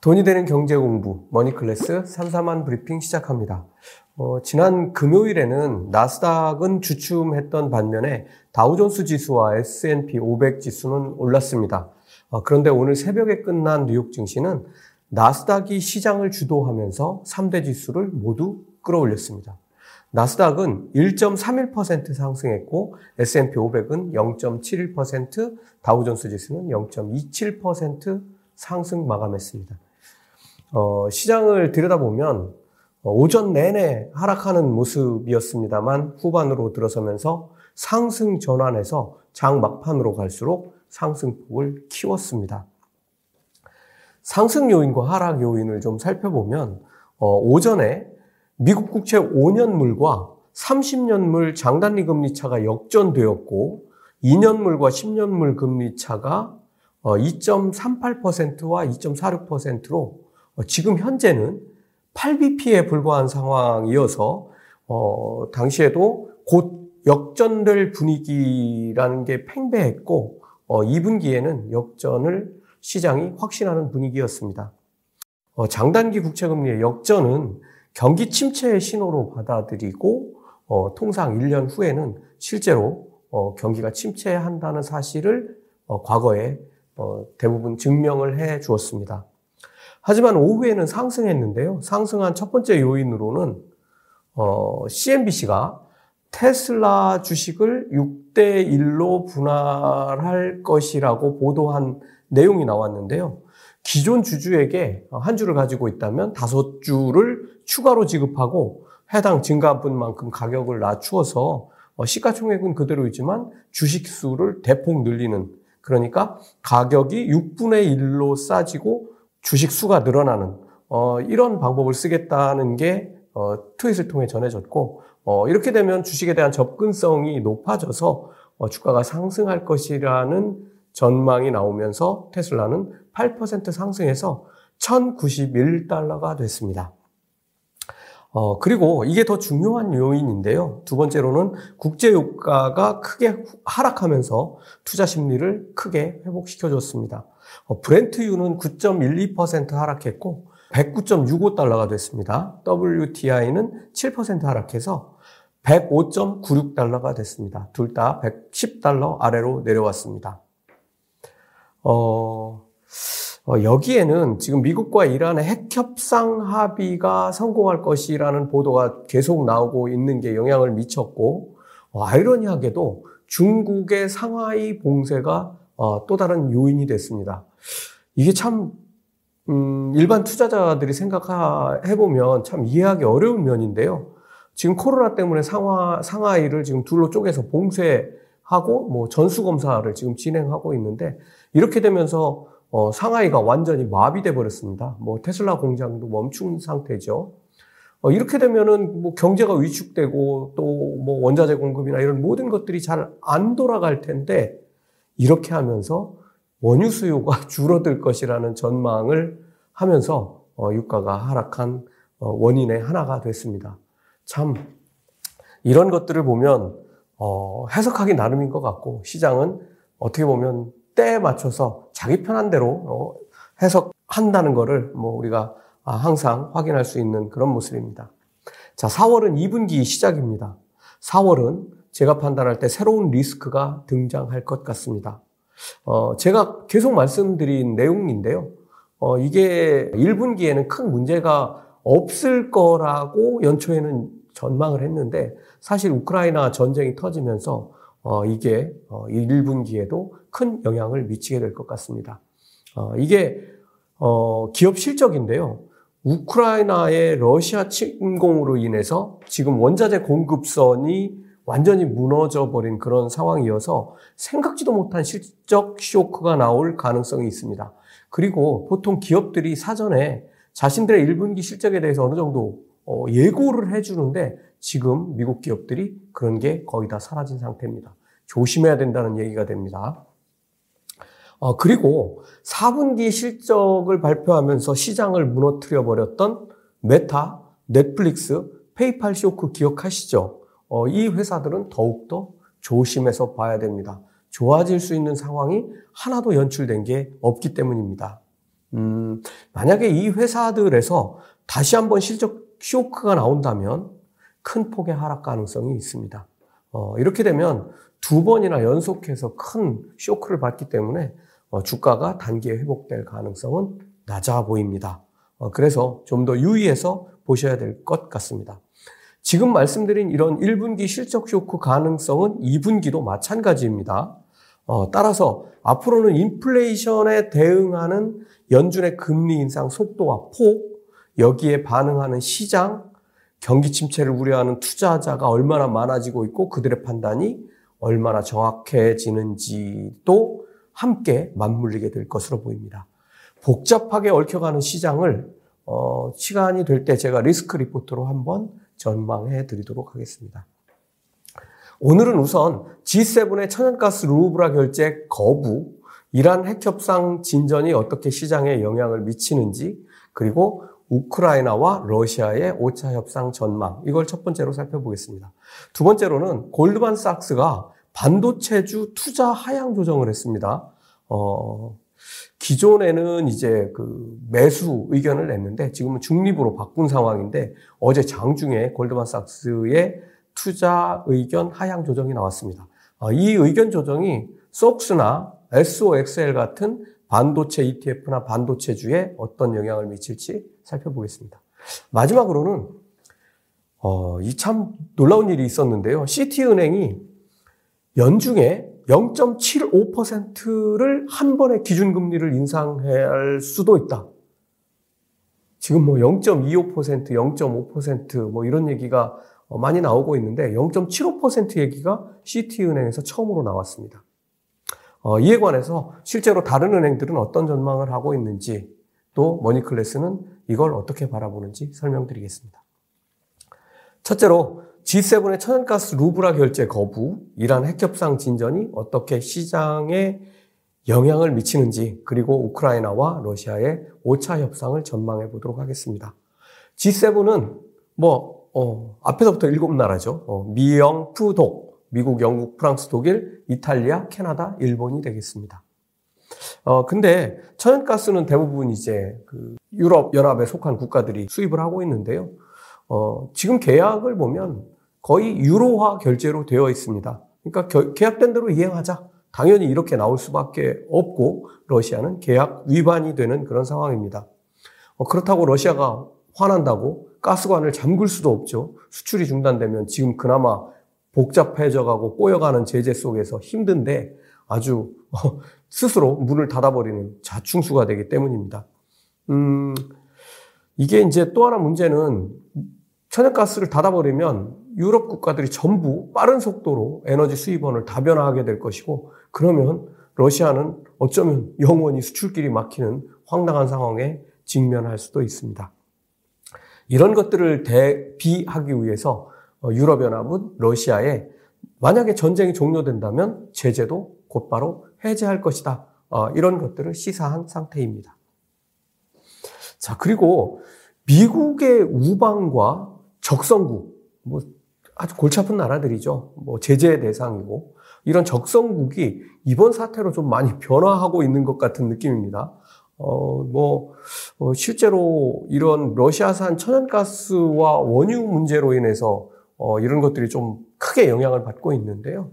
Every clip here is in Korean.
돈이 되는 경제 공부 머니클래스 삼삼한 브리핑 시작합니다. 어, 지난 금요일에는 나스닥은 주춤했던 반면에 다우존스 지수와 S&P 500 지수는 올랐습니다. 어, 그런데 오늘 새벽에 끝난 뉴욕 증시는 나스닥이 시장을 주도하면서 3대 지수를 모두 끌어올렸습니다. 나스닥은 1.31% 상승했고 S&P 500은 0.71%, 다우존스 지수는 0.27% 상승 마감했습니다. 어, 시장을 들여다보면 어, 오전 내내 하락하는 모습이었습니다만 후반으로 들어서면서 상승 전환에서 장 막판으로 갈수록 상승폭을 키웠습니다. 상승 요인과 하락 요인을 좀 살펴보면 어, 오전에 미국 국채 5년물과 30년물 장단리 금리 차가 역전되었고 2년물과 10년물 금리 차가 2.38%와 2.46%로 어, 지금 현재는 8bp에 불과한 상황이어서 어, 당시에도 곧 역전될 분위기라는 게 팽배했고 어, 2분기에는 역전을 시장이 확신하는 분위기였습니다. 어, 장단기 국채금리의 역전은 경기 침체의 신호로 받아들이고 어, 통상 1년 후에는 실제로 어, 경기가 침체한다는 사실을 어, 과거에 어, 대부분 증명을 해 주었습니다. 하지만 오후에는 상승했는데요. 상승한 첫 번째 요인으로는 어, CNBC가 테슬라 주식을 6대 1로 분할할 것이라고 보도한 내용이 나왔는데요. 기존 주주에게 한 주를 가지고 있다면 다섯 주를 추가로 지급하고 해당 증가분만큼 가격을 낮추어서 어, 시가총액은 그대로이지만 주식 수를 대폭 늘리는 그러니까 가격이 6분의 1로 싸지고 주식 수가 늘어나는 어, 이런 방법을 쓰겠다는 게 어, 트윗을 통해 전해졌고 어, 이렇게 되면 주식에 대한 접근성이 높아져서 어, 주가가 상승할 것이라는 전망이 나오면서 테슬라는 8% 상승해서 1,091달러가 됐습니다. 어, 그리고 이게 더 중요한 요인인데요. 두 번째로는 국제 유가가 크게 하락하면서 투자 심리를 크게 회복시켜줬습니다. 어, 브렌트유는 9.12% 하락했고 109.65달러가 됐습니다. WTI는 7% 하락해서 105.96달러가 됐습니다. 둘 다 110달러 아래로 내려왔습니다. 어, 어, 여기에는 지금 미국과 이란의 핵 협상 합의가 성공할 것이라는 보도가 계속 나오고 있는 게 영향을 미쳤고, 어, 아이러니하게도 중국의 상하이 봉쇄가 어, 또 다른 요인이 됐습니다. 이게 참 음, 일반 투자자들이 생각해 보면 참 이해하기 어려운 면인데요. 지금 코로나 때문에 상하, 상하이를 지금 둘로 쪼개서 봉쇄하고 뭐 전수 검사를 지금 진행하고 있는데 이렇게 되면서 어, 상하이가 완전히 마비돼 버렸습니다. 뭐 테슬라 공장도 멈춘 상태죠. 어, 이렇게 되면은 뭐 경제가 위축되고 또 뭐 원자재 공급이나 이런 모든 것들이 잘 안 돌아갈 텐데 이렇게 하면서 원유 수요가 줄어들 것이라는 전망을 하면서 어, 유가가 하락한 어, 원인의 하나가 됐습니다. 참 이런 것들을 보면 어, 해석하기 나름인 것 같고 시장은 어떻게 보면 때에 맞춰서 자기 편한 대로 어, 해석한다는 것을 뭐 우리가 아, 항상 확인할 수 있는 그런 모습입니다. 자, 4월은 2분기 시작입니다. 4월은 제가 판단할 때 새로운 리스크가 등장할 것 같습니다. 어, 제가 계속 말씀드린 내용인데요. 어, 이게 1분기에는 큰 문제가 없을 거라고 연초에는 전망을 했는데 사실 우크라이나 전쟁이 터지면서 어, 이게 어, 1분기에도 큰 영향을 미치게 될 것 같습니다. 어, 이게 어, 기업 실적인데요. 우크라이나의 러시아 침공으로 인해서 지금 원자재 공급선이 완전히 무너져 버린 그런 상황이어서 생각지도 못한 실적 쇼크가 나올 가능성이 있습니다. 그리고 보통 기업들이 사전에 자신들의 1분기 실적에 대해서 어느 정도 어, 예고를 해주는데 지금 미국 기업들이 그런 게 거의 다 사라진 상태입니다. 조심해야 된다는 얘기가 됩니다. 어, 그리고 4분기 실적을 발표하면서 시장을 무너뜨려 버렸던 메타, 넷플릭스, 페이팔 쇼크 기억하시죠? 어, 이 회사들은 더욱더 조심해서 봐야 됩니다. 좋아질 수 있는 상황이 하나도 연출된 게 없기 때문입니다. 음, 만약에 이 회사들에서 다시 한번 실적 쇼크가 나온다면 큰 폭의 하락 가능성이 있습니다. 어, 이렇게 되면 두 번이나 연속해서 큰 쇼크를 받기 때문에 어, 주가가 단기에 회복될 가능성은 낮아 보입니다. 어, 그래서 좀 더 유의해서 보셔야 될 것 같습니다. 지금 말씀드린 이런 1분기 실적 쇼크 가능성은 2분기도 마찬가지입니다. 어, 따라서 앞으로는 인플레이션에 대응하는 연준의 금리 인상 속도와 폭, 여기에 반응하는 시장, 경기 침체를 우려하는 투자자가 얼마나 많아지고 있고 그들의 판단이 얼마나 정확해지는지도 함께 맞물리게 될 것으로 보입니다. 복잡하게 얽혀가는 시장을 어, 시간이 될 때 제가 리스크 리포트로 한번 전망해 드리도록 하겠습니다. 오늘은 우선 G7의 천연가스 루브라 결제 거부, 이란 핵협상 진전이 어떻게 시장에 영향을 미치는지, 그리고 우크라이나와 러시아의 5차 협상 전망, 이걸 첫 번째로 살펴보겠습니다. 두 번째로는 골드만 삭스가 반도체주 투자 하향 조정을 했습니다. 어, 기존에는 이제 그 매수 의견을 냈는데 지금은 중립으로 바꾼 상황인데 어제 장중에 골드만삭스의 투자 의견 하향 조정이 나왔습니다. 어, 이 의견 조정이 속스나 SOXL 같은 반도체 ETF나 반도체주에 어떤 영향을 미칠지 살펴보겠습니다. 마지막으로는 어, 이 참 놀라운 일이 있었는데요. 시티은행이 연중에 0.75%를 한 번에 기준금리를 인상할 수도 있다. 지금 뭐 0.25%, 0.5%뭐 이런 얘기가 많이 나오고 있는데 0.75% 얘기가 시티은행에서 처음으로 나왔습니다. 어, 이에 관해서 실제로 다른 은행들은 어떤 전망을 하고 있는지 또 머니클래스는 이걸 어떻게 바라보는지 설명드리겠습니다. 첫째로 G7의 천연가스 루블화 결제 거부, 이란 핵협상 진전이 어떻게 시장에 영향을 미치는지, 그리고 우크라이나와 러시아의 5차 협상을 전망해 보도록 하겠습니다. G7은 뭐, 어, 앞에서부터 일곱 나라죠. 어, 미영, 프, 독, 미국, 영국, 프랑스, 독일, 이탈리아, 캐나다, 일본이 되겠습니다. 어, 근데 천연가스는 대부분 이제 그 유럽 연합에 속한 국가들이 수입을 하고 있는데요. 어, 지금 계약을 보면 거의 유로화 결제로 되어 있습니다. 그러니까 겨, 계약된 대로 이행하자. 당연히 이렇게 나올 수밖에 없고 러시아는 계약 위반이 되는 그런 상황입니다. 어, 그렇다고 러시아가 화난다고 가스관을 잠글 수도 없죠. 수출이 중단되면 지금 그나마 복잡해져 가고 꼬여가는 제재 속에서 힘든데 아주 어, 스스로 문을 닫아버리는 자충수가 되기 때문입니다. 음, 이게 이제 또 하나 문제는 천연가스를 닫아버리면 유럽 국가들이 전부 빠른 속도로 에너지 수입원을 다변화하게 될 것이고 그러면 러시아는 어쩌면 영원히 수출길이 막히는 황당한 상황에 직면할 수도 있습니다. 이런 것들을 대비하기 위해서 어, 유럽연합은 러시아에 만약에 전쟁이 종료된다면 제재도 곧바로 해제할 것이다. 어, 이런 것들을 시사한 상태입니다. 자, 그리고 미국의 우방과 적성국, 뭐 아주 골치 아픈 나라들이죠. 뭐 제재 대상이고 이런 적성국이 이번 사태로 좀 많이 변화하고 있는 것 같은 느낌입니다. 어, 뭐, 어, 실제로 이런 러시아산 천연가스와 원유 문제로 인해서 어, 이런 것들이 좀 크게 영향을 받고 있는데요.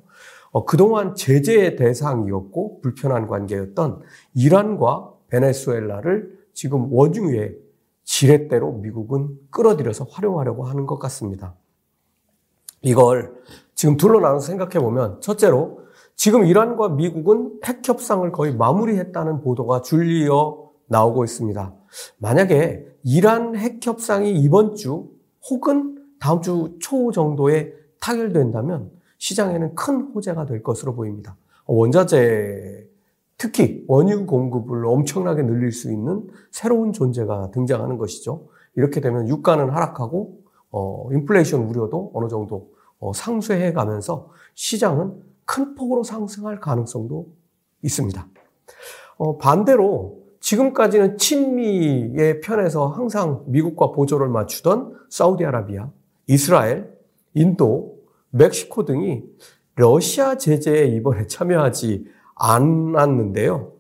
어, 그동안 제재의 대상이었고 불편한 관계였던 이란과 베네수엘라를 지금 원유의 지렛대로 미국은 끌어들여서 활용하려고 하는 것 같습니다. 이걸 지금 둘로 나눠서 생각해 보면 첫째로 지금 이란과 미국은 핵 협상을 거의 마무리했다는 보도가 줄리어 나오고 있습니다. 만약에 이란 핵 협상이 이번 주 혹은 다음 주 초 정도에 타결된다면 시장에는 큰 호재가 될 것으로 보입니다. 원자재 특히 원유 공급을 엄청나게 늘릴 수 있는 새로운 존재가 등장하는 것이죠. 이렇게 되면 유가는 하락하고 어, 인플레이션 우려도 어느 정도 어, 상쇄해 가면서 시장은 큰 폭으로 상승할 가능성도 있습니다. 어, 반대로 지금까지는 친미의 편에서 항상 미국과 보조를 맞추던 사우디아라비아, 이스라엘, 인도, 멕시코 등이 러시아 제재에 이번에 참여하지 않았는데요.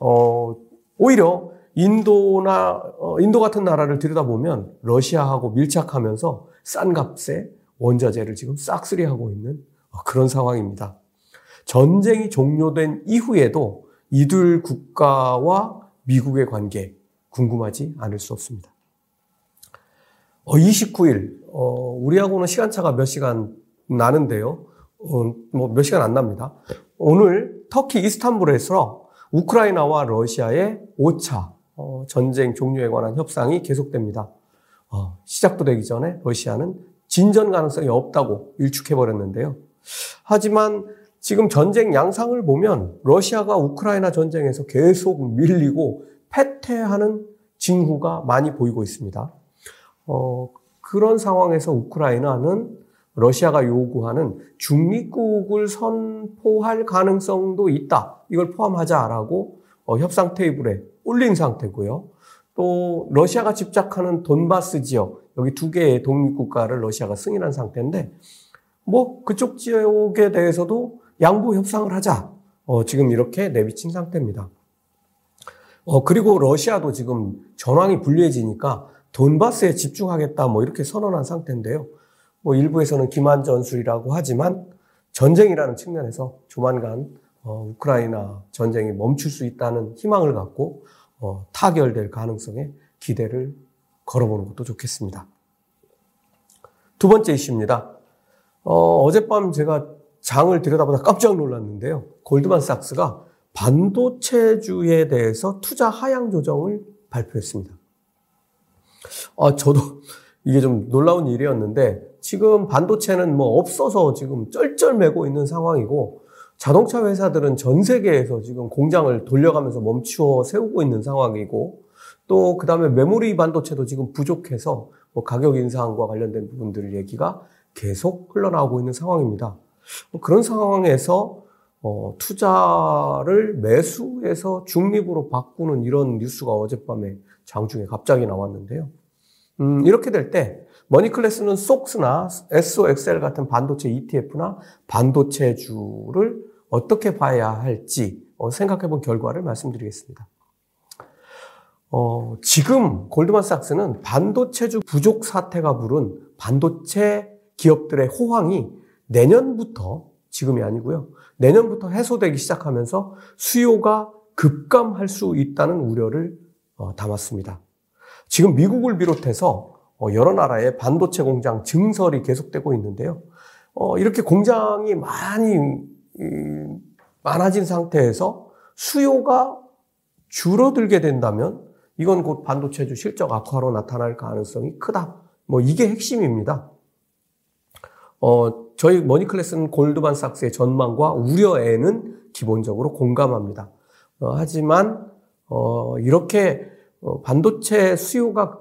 어, 오히려 인도나 어, 인도 같은 나라를 들여다보면 러시아하고 밀착하면서 싼 값에 원자재를 지금 싹쓸이하고 있는 어, 그런 상황입니다. 전쟁이 종료된 이후에도 이들 국가와 미국의 관계 궁금하지 않을 수 없습니다. 29일 어, 우리하고는 시간차가 몇 시간 나는데요. 뭐몇 시간 안 납니다. 오늘 터키 이스탄불에서 우크라이나와 러시아의 5차 전쟁 종료에 관한 협상이 계속됩니다. 시작도 되기 전에 러시아는 진전 가능성이 없다고 일축해버렸는데요. 하지만 지금 전쟁 양상을 보면 러시아가 우크라이나 전쟁에서 계속 밀리고 패퇴하는 징후가 많이 보이고 있습니다. 어, 그런 상황에서 우크라이나는 러시아가 요구하는 중립국을 선포할 가능성도 있다. 이걸 포함하자라고 어, 협상 테이블에 올린 상태고요. 또 러시아가 집착하는 돈바스 지역 여기 두 개의 독립국가를 러시아가 승인한 상태인데 뭐 그쪽 지역에 대해서도 양보 협상을 하자. 어, 지금 이렇게 내비친 상태입니다. 어, 그리고 러시아도 지금 전황이 불리해지니까 돈바스에 집중하겠다 뭐 이렇게 선언한 상태인데요. 뭐 일부에서는 기만 전술이라고 하지만 전쟁이라는 측면에서 조만간 어, 우크라이나 전쟁이 멈출 수 있다는 희망을 갖고 어, 타결될 가능성에 기대를 걸어보는 것도 좋겠습니다. 두 번째 이슈입니다. 어, 어젯밤 제가 장을 들여다보다 깜짝 놀랐는데요. 골드만삭스가 반도체주에 대해서 투자 하향 조정을 발표했습니다. 아, 저도 이게 좀 놀라운 일이었는데 지금 반도체는 뭐 없어서 지금 쩔쩔매고 있는 상황이고 자동차 회사들은 전 세계에서 지금 공장을 돌려가면서 멈추어 세우고 있는 상황이고 또 그다음에 메모리 반도체도 지금 부족해서 뭐 가격 인상과 관련된 부분들 얘기가 계속 흘러나오고 있는 상황입니다. 뭐 그런 상황에서 어, 투자를 매수해서 중립으로 바꾸는 이런 뉴스가 어젯밤에 장중에 갑자기 나왔는데요. 음, 이렇게 될 때 머니클래스는 속스나 SOXL 같은 반도체 ETF나 반도체 주를 어떻게 봐야 할지 어, 생각해 본 결과를 말씀드리겠습니다. 어, 지금 골드만삭스는 반도체주 부족 사태가 부른 반도체 기업들의 호황이 내년부터 지금이 아니고요. 내년부터 해소되기 시작하면서 수요가 급감할 수 있다는 우려를 어, 담았습니다. 지금 미국을 비롯해서 어, 여러 나라의 반도체 공장 증설이 계속되고 있는데요. 어, 이렇게 공장이 많이 많아진 상태에서 수요가 줄어들게 된다면 이건 곧 반도체주 실적 악화로 나타날 가능성이 크다. 뭐 이게 핵심입니다. 어, 저희 머니클래스는 골드만삭스의 전망과 우려에는 기본적으로 공감합니다. 어, 하지만 어, 이렇게 어, 반도체 수요가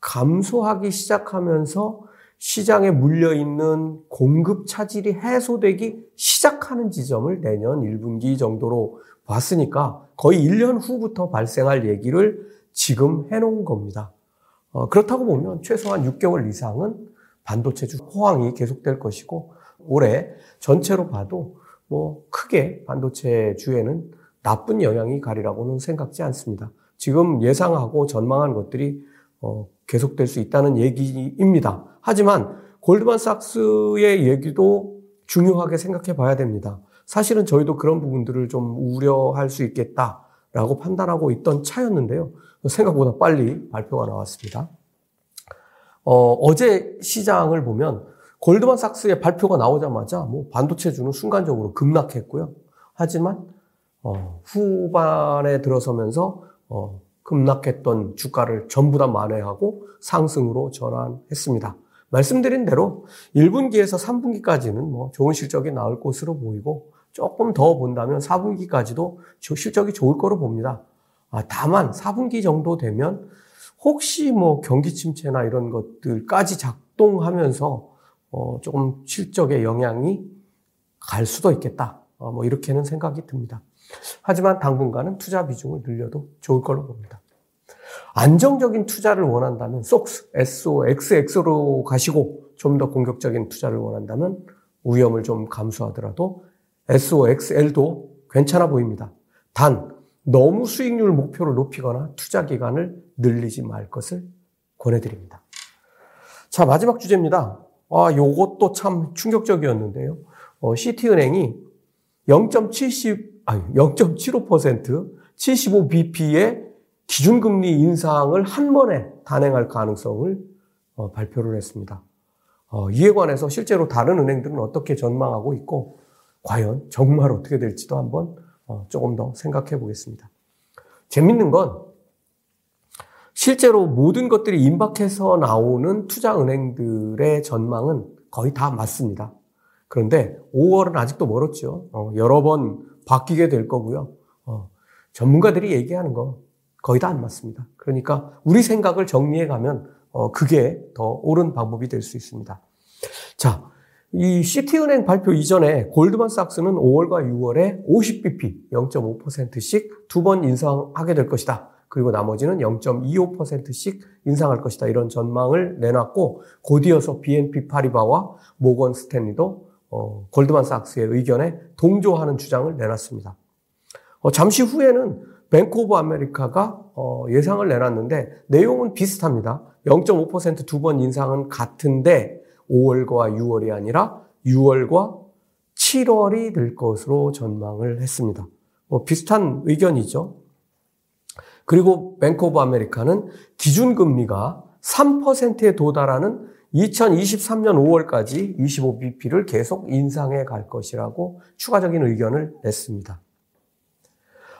감소하기 시작하면서 시장에 물려 있는 공급 차질이 해소되기 시작하는 지점을 내년 1분기 정도로 봤으니까 거의 1년 후부터 발생할 얘기를 지금 해놓은 겁니다. 어, 그렇다고 보면 최소한 6개월 이상은 반도체주 호황이 계속될 것이고 올해 전체로 봐도 뭐 크게 반도체 주에는 나쁜 영향이 가리라고는 생각지 않습니다. 지금 예상하고 전망한 것들이 어, 계속될 수 있다는 얘기입니다. 하지만 골드만삭스의 얘기도 중요하게 생각해 봐야 됩니다. 사실은 저희도 그런 부분들을 좀 우려할 수 있겠다라고 판단하고 있던 차였는데요. 생각보다 빨리 발표가 나왔습니다. 어, 어제 시장을 보면 골드만삭스의 발표가 나오자마자 뭐 반도체주는 순간적으로 급락했고요. 하지만 어, 후반에 들어서면서 어, 급락했던 주가를 전부 다 만회하고 상승으로 전환했습니다. 말씀드린 대로 1분기에서 3분기까지는 뭐 좋은 실적이 나올 것으로 보이고 조금 더 본다면 4분기까지도 실적이 좋을 거로 봅니다. 아, 다만 4분기 정도 되면 혹시 뭐 경기 침체나 이런 것들까지 작동하면서 어 조금 실적에 영향이 갈 수도 있겠다. 어 뭐 이렇게는 생각이 듭니다. 하지만 당분간은 투자 비중을 늘려도 좋을 걸로 봅니다. 안정적인 투자를 원한다면 SOX, SO, XX로 가시고 좀 더 공격적인 투자를 원한다면 위험을 좀 감수하더라도 SO, XL도 괜찮아 보입니다. 단 너무 수익률 목표를 높이거나 투자 기간을 늘리지 말 것을 권해드립니다. 자, 마지막 주제입니다. 아, 요것도 참 충격적이었는데요. 어, 시티은행이 0.70, 아니, 0.75%, 75bp의 기준금리 인상을 한 번에 단행할 가능성을 어, 발표를 했습니다. 어, 이에 관해서 실제로 다른 은행들은 어떻게 전망하고 있고, 과연 정말 어떻게 될지도 한번 어, 조금 더 생각해 보겠습니다. 재밌는 건 실제로 모든 것들이 임박해서 나오는 투자 은행들의 전망은 거의 다 맞습니다. 그런데 5월은 아직도 멀었죠. 어, 여러 번 바뀌게 될 거고요. 어, 전문가들이 얘기하는 거 거의 다 안 맞습니다. 그러니까 우리 생각을 정리해 가면 어, 그게 더 옳은 방법이 될 수 있습니다. 자, 이 시티은행 발표 이전에 골드만삭스는 5월과 6월에 50bp, 0.5%씩 두 번 인상하게 될 것이다. 그리고 나머지는 0.25%씩 인상할 것이다. 이런 전망을 내놨고 곧이어서 BNP 파리바와 모건 스탠리도 어, 골드만삭스의 의견에 동조하는 주장을 내놨습니다. 어, 잠시 후에는 뱅크 오브 아메리카가 어, 예상을 내놨는데 내용은 비슷합니다. 0.5%두 번 인상은 같은데 5월과 6월이 아니라 6월과 7월이 될 것으로 전망을 했습니다. 뭐 비슷한 의견이죠. 그리고 뱅크 오브 아메리카는 기준금리가 3%에 도달하는 2023년 5월까지 25bp를 계속 인상해 갈 것이라고 추가적인 의견을 냈습니다.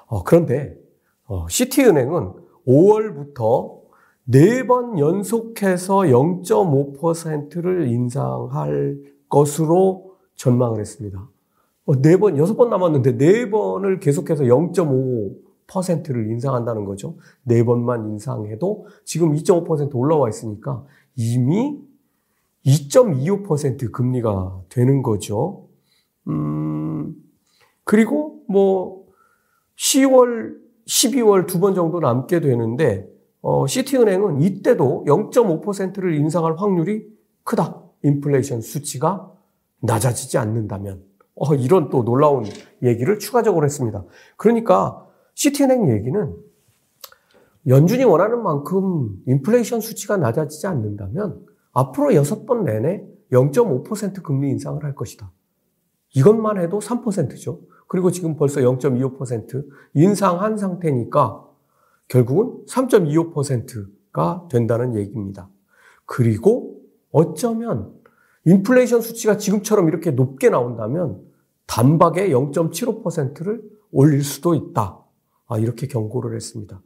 어, 그런데 어, 시티은행은 5월부터 네번 연속해서 0.5%를 인상할 것으로 전망을 했습니다. 어, 네 번, 여섯 번 남았는데 네 번을 계속해서 0.5%를 인상한다는 거죠. 네 번만 인상해도 지금 2.5% 올라와 있으니까 이미 2.25% 금리가 되는 거죠. 음, 그리고 뭐 10월, 12월 두 번 정도 남게 되는데 어, 시티은행은 이때도 0.5%를 인상할 확률이 크다. 인플레이션 수치가 낮아지지 않는다면. 어, 이런 또 놀라운 얘기를 추가적으로 했습니다. 그러니까 시티은행 얘기는 연준이 원하는 만큼 인플레이션 수치가 낮아지지 않는다면 앞으로 여섯 번 내내 0.5% 금리 인상을 할 것이다. 이것만 해도 3%죠. 그리고 지금 벌써 0.25% 인상한 상태니까 결국은 3.25%가 된다는 얘기입니다. 그리고 어쩌면 인플레이션 수치가 지금처럼 이렇게 높게 나온다면 단박에 0.75%를 올릴 수도 있다. 아, 이렇게 경고를 했습니다.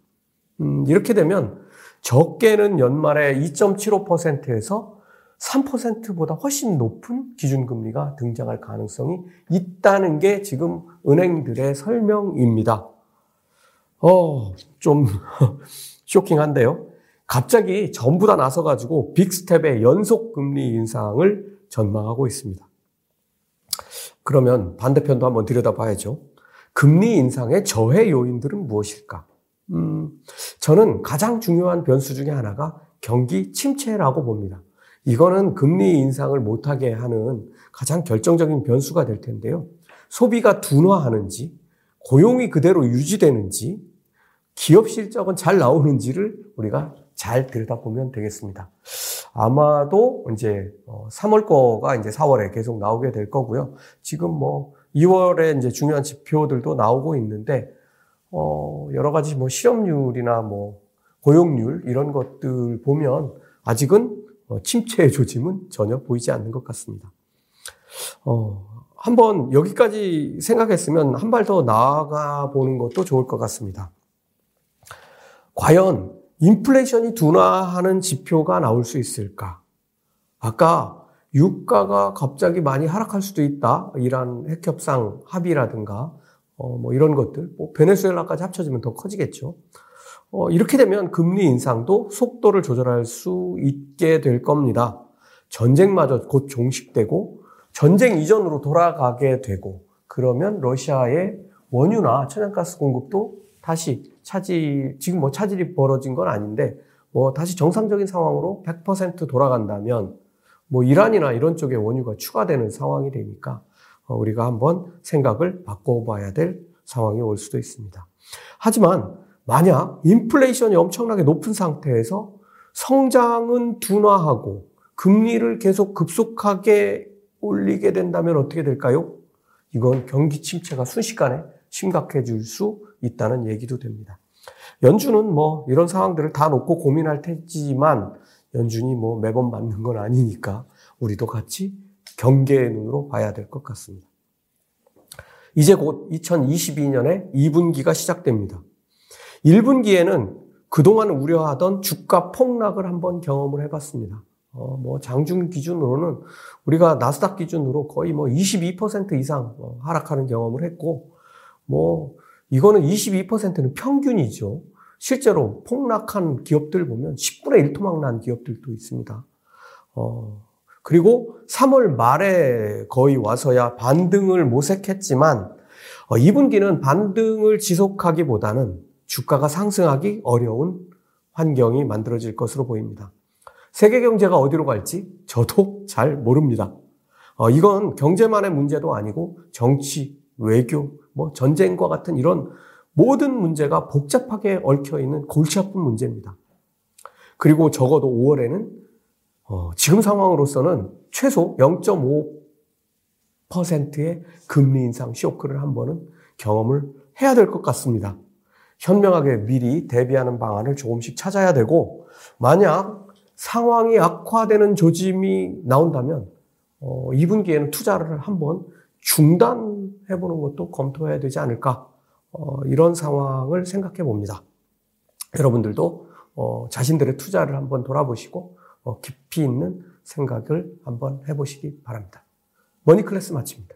음, 이렇게 되면 적게는 연말에 2.75%에서 3%보다 훨씬 높은 기준금리가 등장할 가능성이 있다는 게 지금 은행들의 설명입니다. 어, 좀 쇼킹한데요. 갑자기 전부 다 나서가지고 빅스텝의 연속 금리 인상을 전망하고 있습니다. 그러면 반대편도 한번 들여다봐야죠. 금리 인상의 저해 요인들은 무엇일까? 음, 저는 가장 중요한 변수 중에 하나가 경기 침체라고 봅니다. 이거는 금리 인상을 못하게 하는 가장 결정적인 변수가 될 텐데요. 소비가 둔화하는지, 고용이 그대로 유지되는지, 기업 실적은 잘 나오는지를 우리가 잘 들여다보면 되겠습니다. 아마도 이제 3월 어, 거가 이제 4월에 계속 나오게 될 거고요. 지금 뭐 2월에 이제 중요한 지표들도 나오고 있는데, 어, 여러 가지 뭐 실업률이나 뭐 고용률 이런 것들 보면 아직은 어, 침체의 조짐은 전혀 보이지 않는 것 같습니다. 어, 한번 여기까지 생각했으면 한 발 더 나아가 보는 것도 좋을 것 같습니다. 과연 인플레이션이 둔화하는 지표가 나올 수 있을까? 아까 유가가 갑자기 많이 하락할 수도 있다. 이란 핵협상 합의라든가 어, 뭐 이런 것들, 뭐 베네수엘라까지 합쳐지면 더 커지겠죠. 어, 이렇게 되면 금리 인상도 속도를 조절할 수 있게 될 겁니다. 전쟁마저 곧 종식되고 전쟁 이전으로 돌아가게 되고 그러면 러시아의 원유나 천연가스 공급도 다시 차질 지금 뭐 차질이 벌어진 건 아닌데 뭐 다시 정상적인 상황으로 100% 돌아간다면 뭐 이란이나 이런 쪽에 원유가 추가되는 상황이 되니까 어, 우리가 한번 생각을 바꿔봐야 될 상황이 올 수도 있습니다. 하지만 만약 인플레이션이 엄청나게 높은 상태에서 성장은 둔화하고 금리를 계속 급속하게 올리게 된다면 어떻게 될까요? 이건 경기 침체가 순식간에 심각해질 수 있다는 얘기도 됩니다. 연준은 뭐 이런 상황들을 다 놓고 고민할 테지만 연준이 뭐 매번 맞는 건 아니니까 우리도 같이 경계의 눈으로 봐야 될 것 같습니다. 이제 곧 2022년에 2분기가 시작됩니다. 1분기에는 그동안 우려하던 주가 폭락을 한번 경험을 해봤습니다. 어, 뭐 장중 기준으로는 우리가 나스닥 기준으로 거의 뭐 22% 이상 어, 하락하는 경험을 했고, 뭐 이거는 22%는 평균이죠. 실제로 폭락한 기업들 보면 10분의 1 토막 난 기업들도 있습니다. 어, 그리고 3월 말에 거의 와서야 반등을 모색했지만, 어, 2분기는 반등을 지속하기보다는 주가가 상승하기 어려운 환경이 만들어질 것으로 보입니다. 세계 경제가 어디로 갈지 저도 잘 모릅니다. 어, 이건 경제만의 문제도 아니고 정치, 외교, 뭐 전쟁과 같은 이런 모든 문제가 복잡하게 얽혀 있는 골치 아픈 문제입니다. 그리고 적어도 5월에는 어, 지금 상황으로서는 최소 0.5%의 금리 인상 쇼크를 한 번은 경험을 해야 될 것 같습니다. 현명하게 미리 대비하는 방안을 조금씩 찾아야 되고 만약 상황이 악화되는 조짐이 나온다면 어, 2분기에는 투자를 한번 중단해 보는 것도 검토해야 되지 않을까 어, 이런 상황을 생각해 봅니다. 여러분들도 어, 자신들의 투자를 한번 돌아보시고 어, 깊이 있는 생각을 한번 해보시기 바랍니다. 머니클래스 마칩니다.